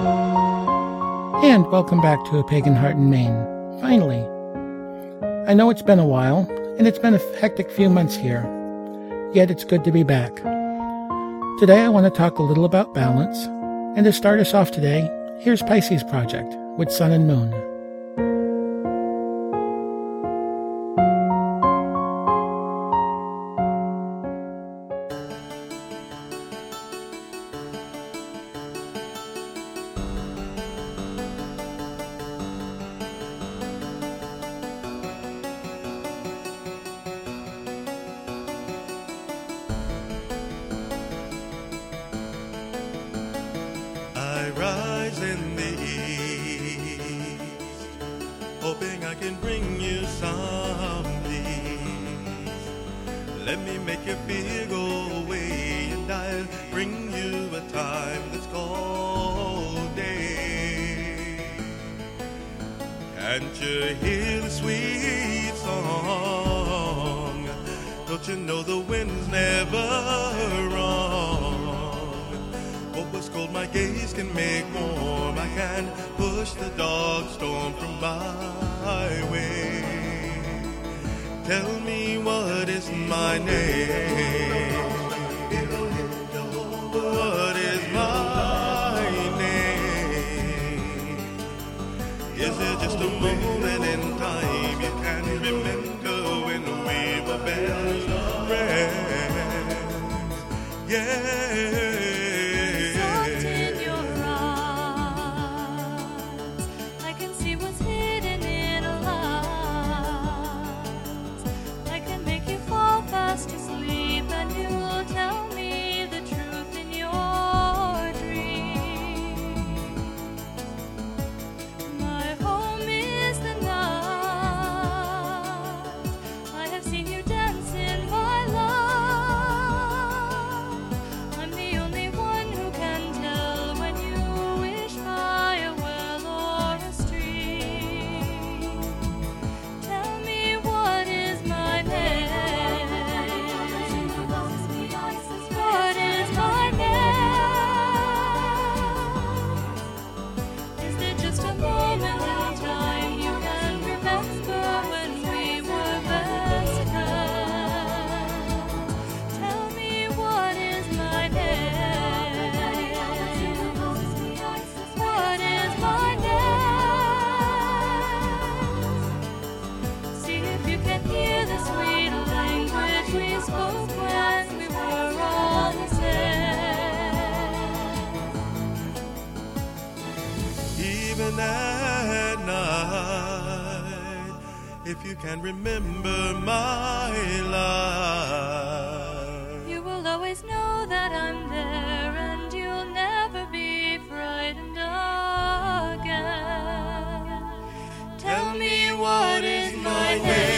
And welcome back to A Pagan Heart in Maine. Finally. I know it's been a while, and it's been a hectic few months here, yet it's good to be back. Today I want to talk a little about balance, and to start us off today, here's Pisces Projekt with Sun and Moon. Time that's called day. Can't you hear the sweet song? Don't you know the wind's never wrong? Oh, what was cold, my gaze can make warm. I can push the dog storm from my way. Tell me what is my name? Just a moment in time you can remember when we were best friends? Yeah. Even at night, if you can remember my life. You will always know that I'm there, and you'll never be frightened again. Tell me what is my name?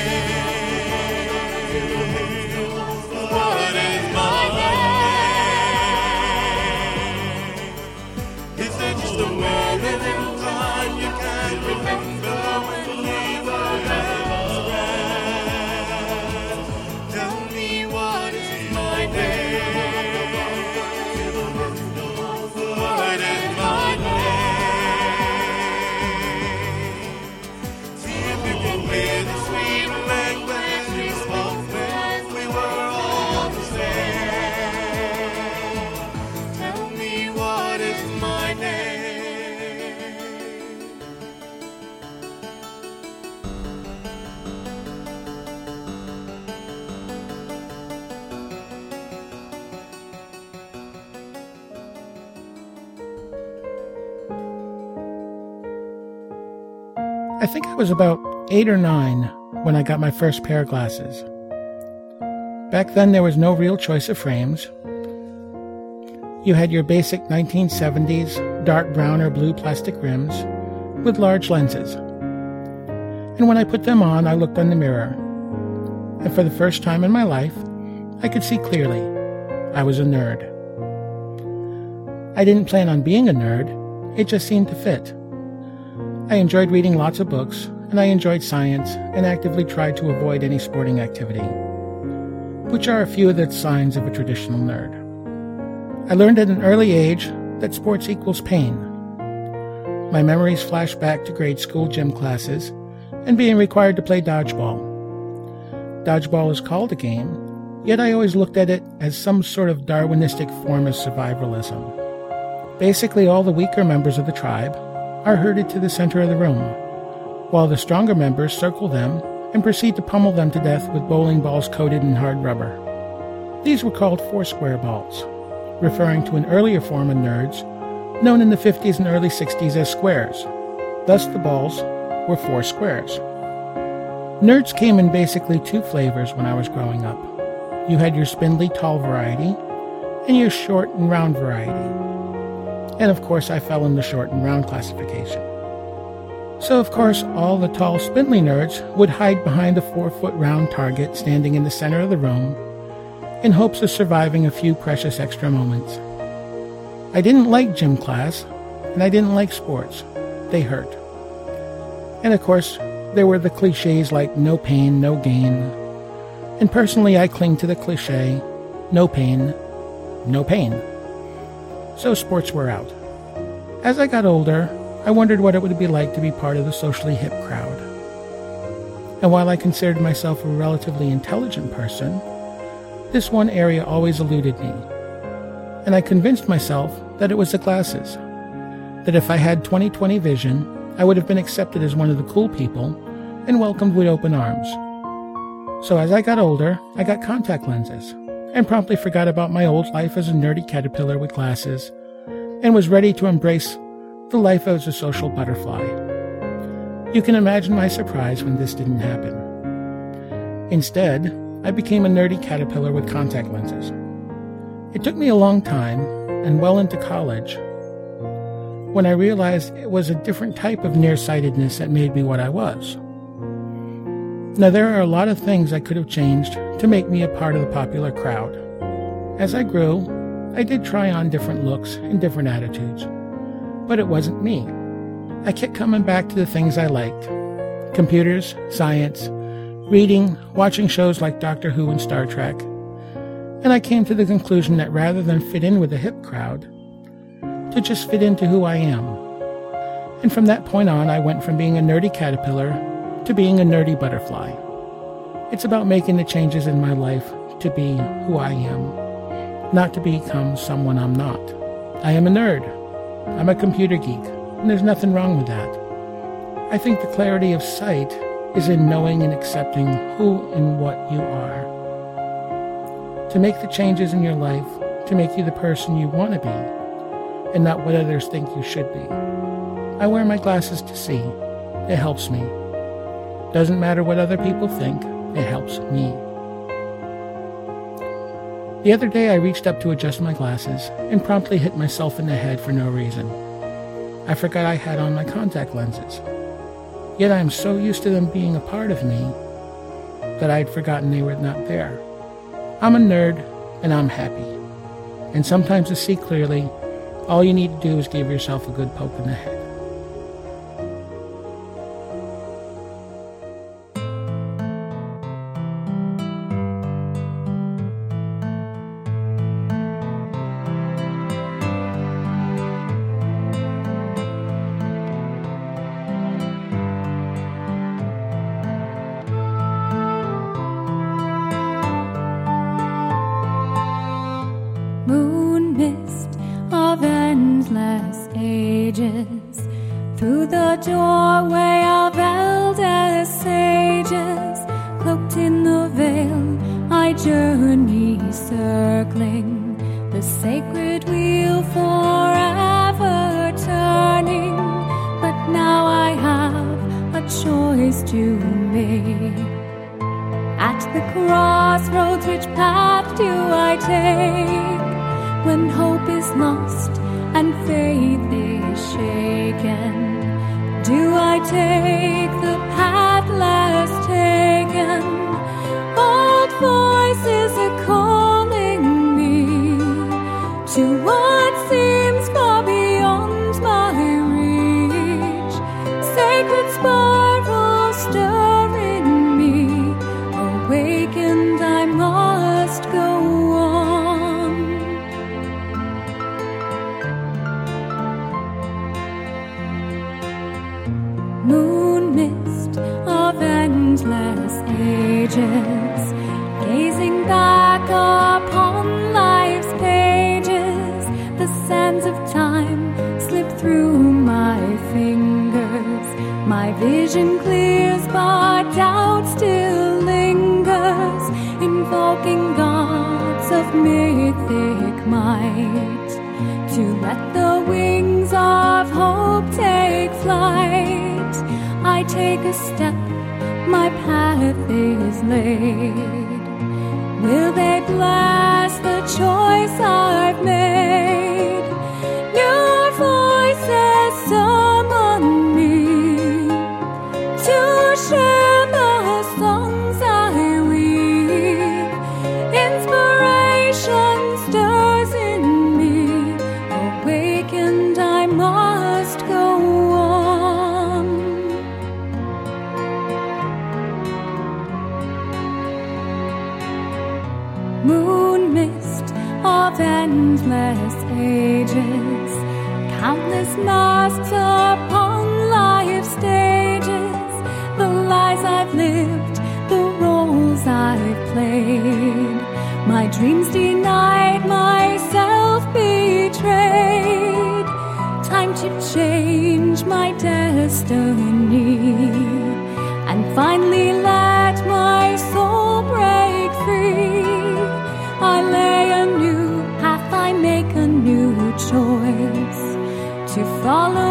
I think I was about eight or nine when I got my first pair of glasses. Back then, there was no real choice of frames. You had your basic 1970s dark brown or blue plastic rims with large lenses. And when I put them on, I looked in the mirror. And for the first time in my life, I could see clearly. I was a nerd. I didn't plan on being a nerd, it just seemed to fit. I enjoyed reading lots of books, and I enjoyed science and actively tried to avoid any sporting activity, which are a few of the signs of a traditional nerd. I learned at an early age that sports equals pain, My memories flash back to grade school gym classes and being required to play dodgeball. Dodgeball is called a game, yet I always looked at it as some sort of Darwinistic form of survivalism. Basically, all the weaker members of the tribe are herded to the center of the room, while the stronger members circle them and proceed to pummel them to death with bowling balls coated in hard rubber. These were called foursquare balls, referring to an earlier form of nerds known in the 50s and early 60s as squares. Thus, the balls were four squares. Nerds came in basically two flavors when I was growing up. You had your spindly tall variety and your short and round variety. And of course, I fell in the short and round classification. So, of course, all the tall, spindly nerds would hide behind a four foot round target standing in the center of the room in hopes of surviving a few precious extra moments. I didn't like gym class, and I didn't like sports. They hurt. And of course, there were the cliches like no pain, no gain. And personally, I cling to the cliche no pain, no pain. So sports were out. As I got older, I wondered what it would be like to be part of the socially hip crowd. And while I considered myself a relatively intelligent person, this one area always eluded me. And I convinced myself that it was the glasses. That if I had 20/20 vision, I would have been accepted as one of the cool people and welcomed with open arms. So as I got older, I got contact lenses and promptly forgot about my old life as a nerdy caterpillar with glasses and was ready to embrace the life as a social butterfly. You can imagine my surprise when this didn't happen. Instead, I became a nerdy caterpillar with contact lenses. It took me a long time and well into college when I realized it was a different type of nearsightedness that made me what I was. Now, there are a lot of things I could have changed to make me a part of the popular crowd. As I grew, I did try on different looks and different attitudes, but it wasn't me. I kept coming back to the things I liked computers, science, reading, watching shows like Doctor Who and Star Trek. And I came to the conclusion that rather than fit in with the hip crowd, to just fit into who I am. And from that point on, I went from being a nerdy caterpillar to being a nerdy butterfly. It's about making the changes in my life to be who I am, not to become someone I'm not. I am a nerd. I'm a computer geek, and there's nothing wrong with that. I think the clarity of sight is in knowing and accepting who and what you are. To make the changes in your life to make you the person you want to be and not what others think you should be. I wear my glasses to see. It helps me. Doesn't matter what other people think, it helps me. The other day I reached up to adjust my glasses and promptly hit myself in the head for no reason. I forgot I had on my contact lenses. Yet I am so used to them being a part of me that I had forgotten they were not there. I'm a nerd and I'm happy. And sometimes to see clearly, all you need to do is give yourself a good poke in the head. Circling the sacred wheel forever turning but now i have a choice to make at the crossroads, which path do I take when hope is lost and faith is shaken? Do I take the take a step, my path is laid. Ages, countless masks upon life's stages, the lies I've lived, the roles I've played, my dreams denied, myself betrayed. Time to change my destiny and finally let to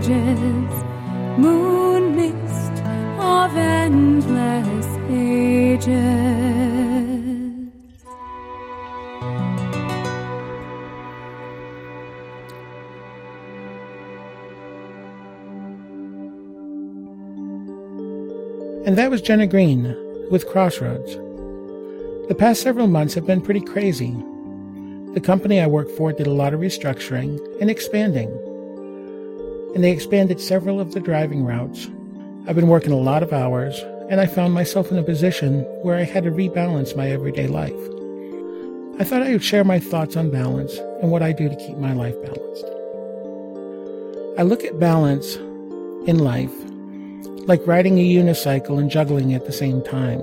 ages. Moon mist of endless ages. And that was Jenna Greene with Crossroads. The past several months have been pretty crazy. The company I work for did a lot of restructuring and expanding. And they expanded several of the driving routes. I've been working a lot of hours, and I found myself in a position where I had to rebalance my everyday life. I thought I would share my thoughts on balance and what I do to keep my life balanced. I look at balance in life like riding a unicycle and juggling at the same time.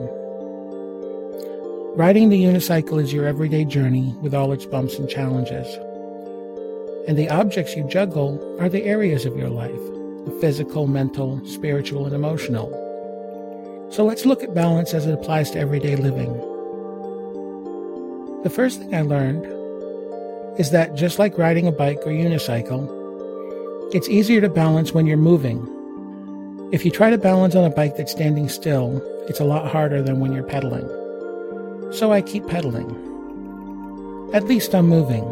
Riding the unicycle is your everyday journey with all its bumps and challenges. And the objects you juggle are the areas of your life the physical, mental, spiritual, and emotional. So let's look at balance as it applies to everyday living. The first thing I learned is that just like riding a bike or unicycle, it's easier to balance when you're moving. If you try to balance on a bike that's standing still, it's a lot harder than when you're pedaling. So I keep pedaling. At least I'm moving.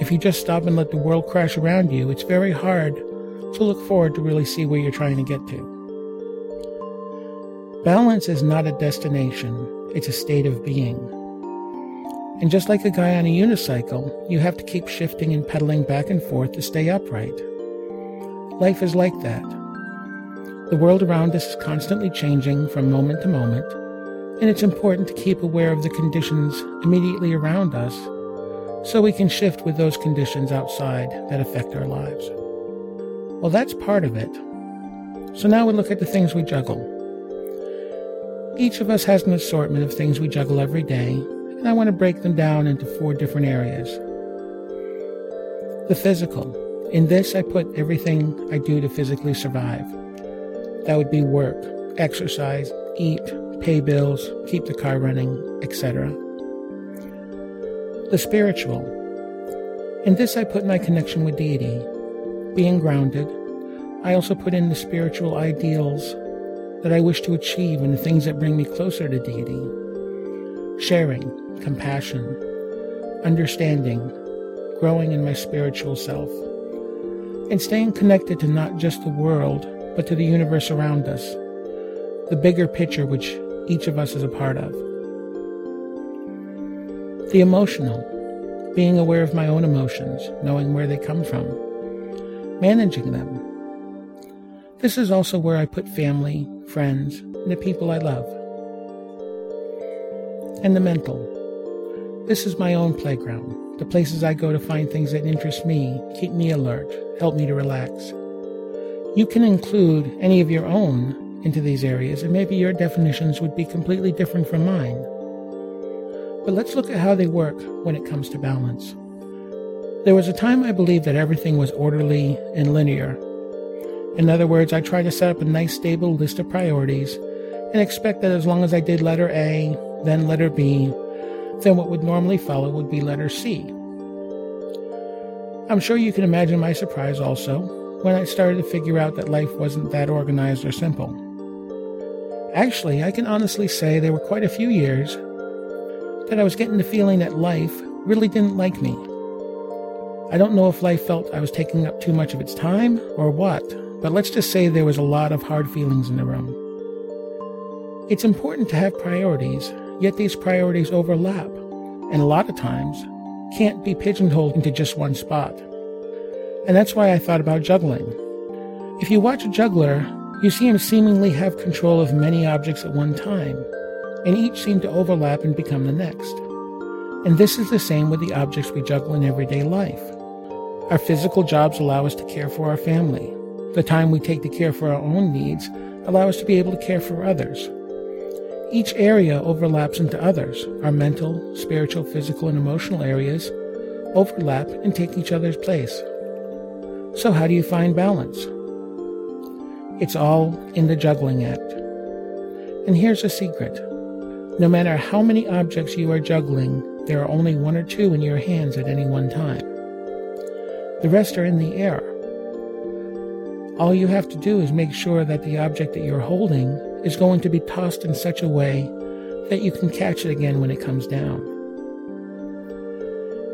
If you just stop and let the world crash around you, it's very hard to look forward to really see where you're trying to get to. Balance is not a destination, it's a state of being. And just like a guy on a unicycle, you have to keep shifting and pedaling back and forth to stay upright. Life is like that. The world around us is constantly changing from moment to moment, and it's important to keep aware of the conditions immediately around us so we can shift with those conditions outside that affect our lives. Well, that's part of it. So now we look at the things we juggle. Each of us has an assortment of things we juggle every day, and I want to break them down into four different areas. The physical. In this, I put everything I do to physically survive. That would be work, exercise, eat, pay bills, keep the car running, etc. The spiritual. In this, I put my connection with deity, being grounded. I also put in the spiritual ideals that I wish to achieve and the things that bring me closer to deity. Sharing, compassion, understanding, growing in my spiritual self, and staying connected to not just the world, but to the universe around us, the bigger picture which each of us is a part of. The emotional, being aware of my own emotions, knowing where they come from, managing them. This is also where I put family, friends, and the people I love. And the mental. This is my own playground, the places I go to find things that interest me, keep me alert, help me to relax. You can include any of your own into these areas, and maybe your definitions would be completely different from mine. But let's look at how they work when it comes to balance. There was a time I believed that everything was orderly and linear. In other words, I tried to set up a nice stable list of priorities and expect that as long as I did letter A, then letter B, then what would normally follow would be letter C. I'm sure you can imagine my surprise also when I started to figure out that life wasn't that organized or simple. Actually, I can honestly say there were quite a few years that I was getting the feeling that life really didn't like me. I don't know if life felt I was taking up too much of its time or what, but let's just say there was a lot of hard feelings in the room. It's important to have priorities, yet these priorities overlap, and a lot of times can't be pigeonholed into just one spot. And that's why I thought about juggling. If you watch a juggler, you see him seemingly have control of many objects at one time, and each seem to overlap and become the next. And this is the same with the objects we juggle in everyday life. Our physical jobs allow us to care for our family. The time we take to care for our own needs allow us to be able to care for others. Each area overlaps into others. Our mental, spiritual, physical, and emotional areas overlap and take each other's place. So, how do you find balance? It's all in the juggling act. And here's a secret no matter how many objects you are juggling, there are only one or two in your hands at any one time. The rest are in the air. All you have to do is make sure that the object that you're holding is going to be tossed in such a way that you can catch it again when it comes down.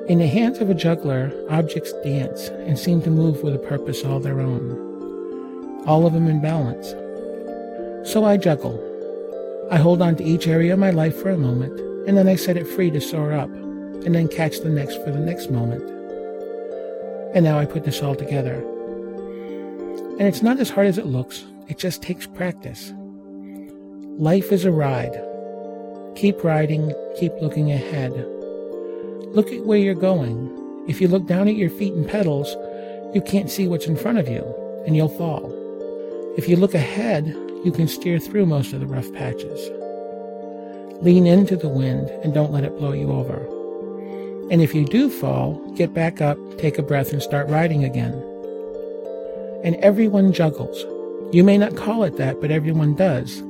In the hands of a juggler, objects dance and seem to move with a purpose all their own, all of them in balance. So I juggle. I hold on to each area of my life for a moment, and then I set it free to soar up, and then catch the next for the next moment. And now I put this all together. And it's not as hard as it looks, it just takes practice. Life is a ride. Keep riding, keep looking ahead. Look at where you're going. If you look down at your feet and pedals, you can't see what's in front of you, and you'll fall. If you look ahead, you can steer through most of the rough patches. Lean into the wind and don't let it blow you over. And if you do fall, get back up, take a breath, and start riding again. And everyone juggles. You may not call it that, but everyone does.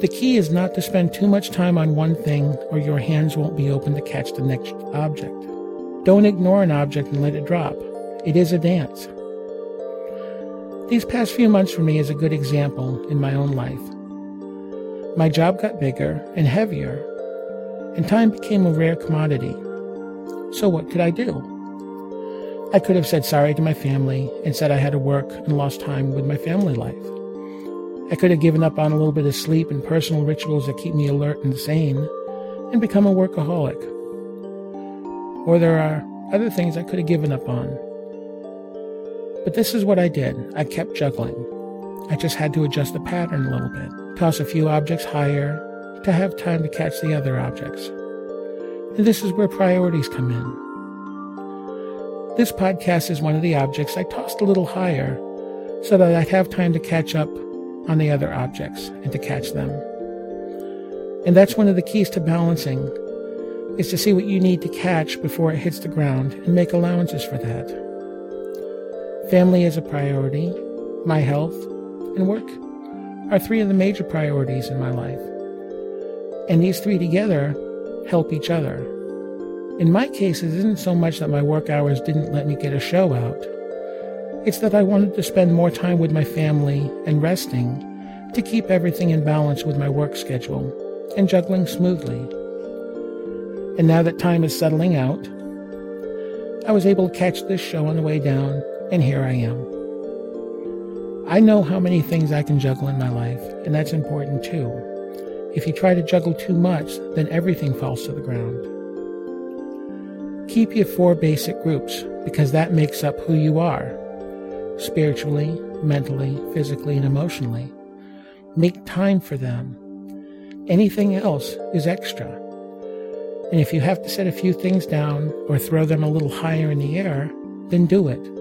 The key is not to spend too much time on one thing, or your hands won't be open to catch the next object. Don't ignore an object and let it drop. It is a dance. These past few months for me is a good example in my own life. My job got bigger and heavier, and time became a rare commodity. So, what could I do? I could have said sorry to my family and said I had to work and lost time with my family life. I could have given up on a little bit of sleep and personal rituals that keep me alert and sane and become a workaholic. Or there are other things I could have given up on. But this is what I did. I kept juggling. I just had to adjust the pattern a little bit, toss a few objects higher to have time to catch the other objects. And this is where priorities come in. This podcast is one of the objects I tossed a little higher so that I'd have time to catch up on the other objects and to catch them. And that's one of the keys to balancing is to see what you need to catch before it hits the ground and make allowances for that. Family is a priority, my health, and work are three of the major priorities in my life. And these three together help each other. In my case, it isn't so much that my work hours didn't let me get a show out. It's that I wanted to spend more time with my family and resting to keep everything in balance with my work schedule and juggling smoothly. And now that time is settling out, I was able to catch this show on the way down, and here I am. I know how many things I can juggle in my life, and that's important too. If you try to juggle too much, then everything falls to the ground. Keep your four basic groups because that makes up who you are spiritually, mentally, physically, and emotionally. Make time for them. Anything else is extra. And if you have to set a few things down or throw them a little higher in the air, then do it.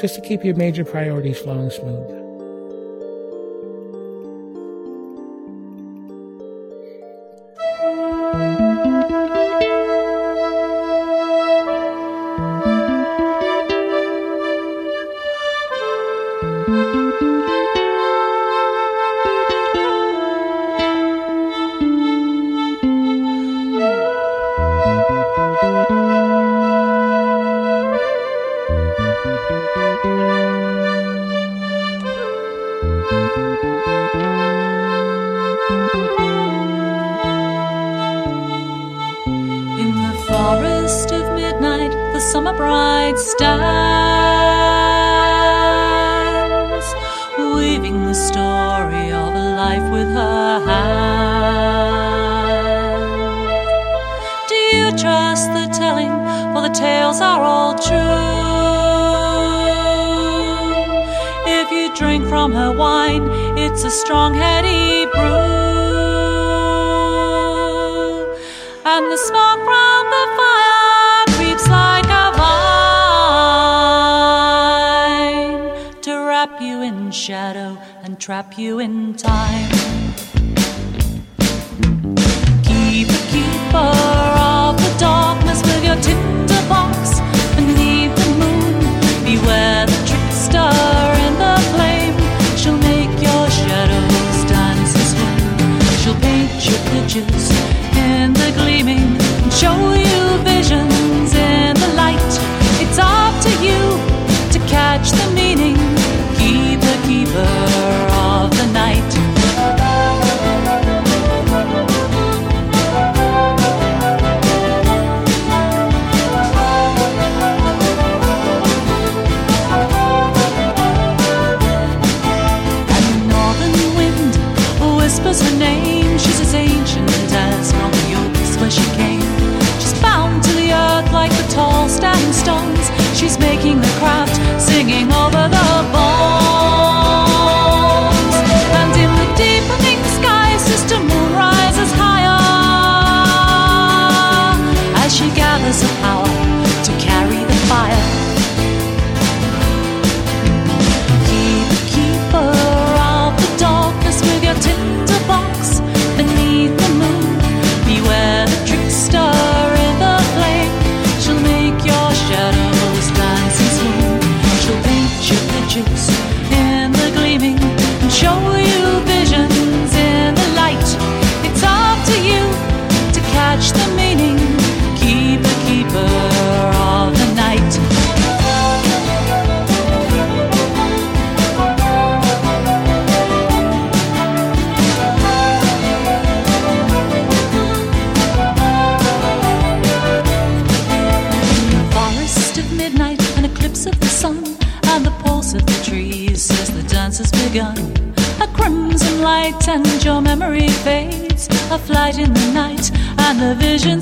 Just to keep your major priorities flowing smooth. Wine, it's a strong, heady brew. And the smoke from the fire creeps like a vine to wrap you in shadow and trap you in time. Keep a keeper of the darkness with your tinder box beneath the moon. Beware the trickster your pictures in the gleaming and show you visions in the light. It's up to you to catch the meaning. Keep the keeper A flight in the night, and the visions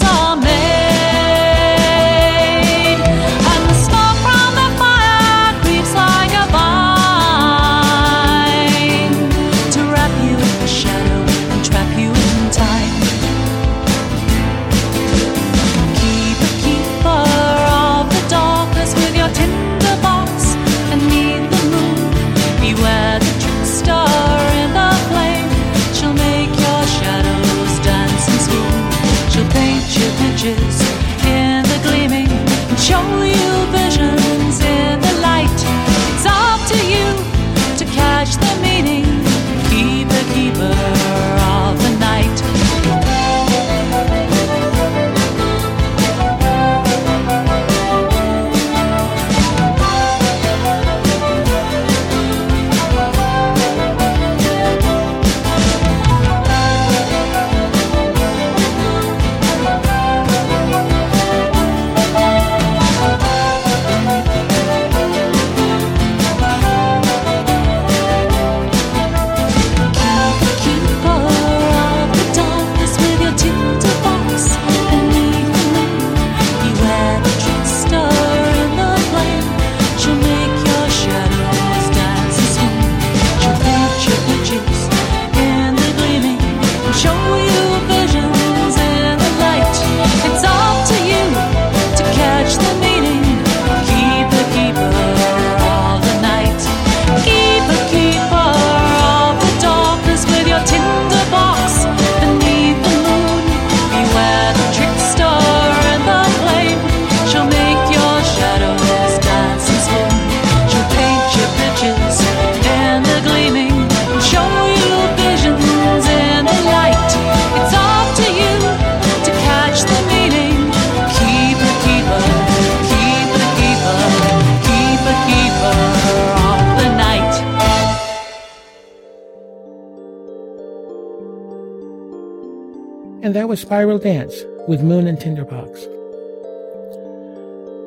And that was Spiral Dance with Moon and Tinderbox.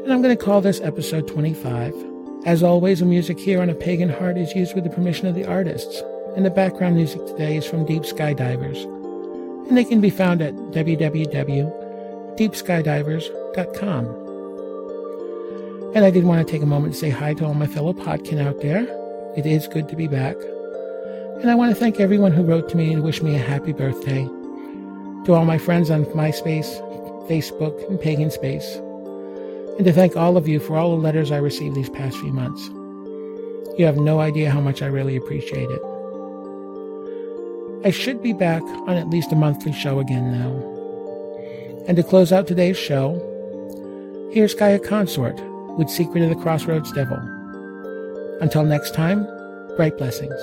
And I'm going to call this episode 25. As always, the music here on A Pagan Heart is used with the permission of the artists, and the background music today is from Deep Skydivers, and they can be found at www.deepskydivers.com. And I did want to take a moment to say hi to all my fellow podkin out there. It is good to be back. And I want to thank everyone who wrote to me and wished me a happy birthday. To all my friends on MySpace, Facebook, and Pagan Space. And to thank all of you for all the letters I received these past few months. You have no idea how much I really appreciate it. I should be back on at least a monthly show again now. And to close out today's show, here's Gaia Consort with Secret of the Crossroads Devil. Until next time, bright blessings.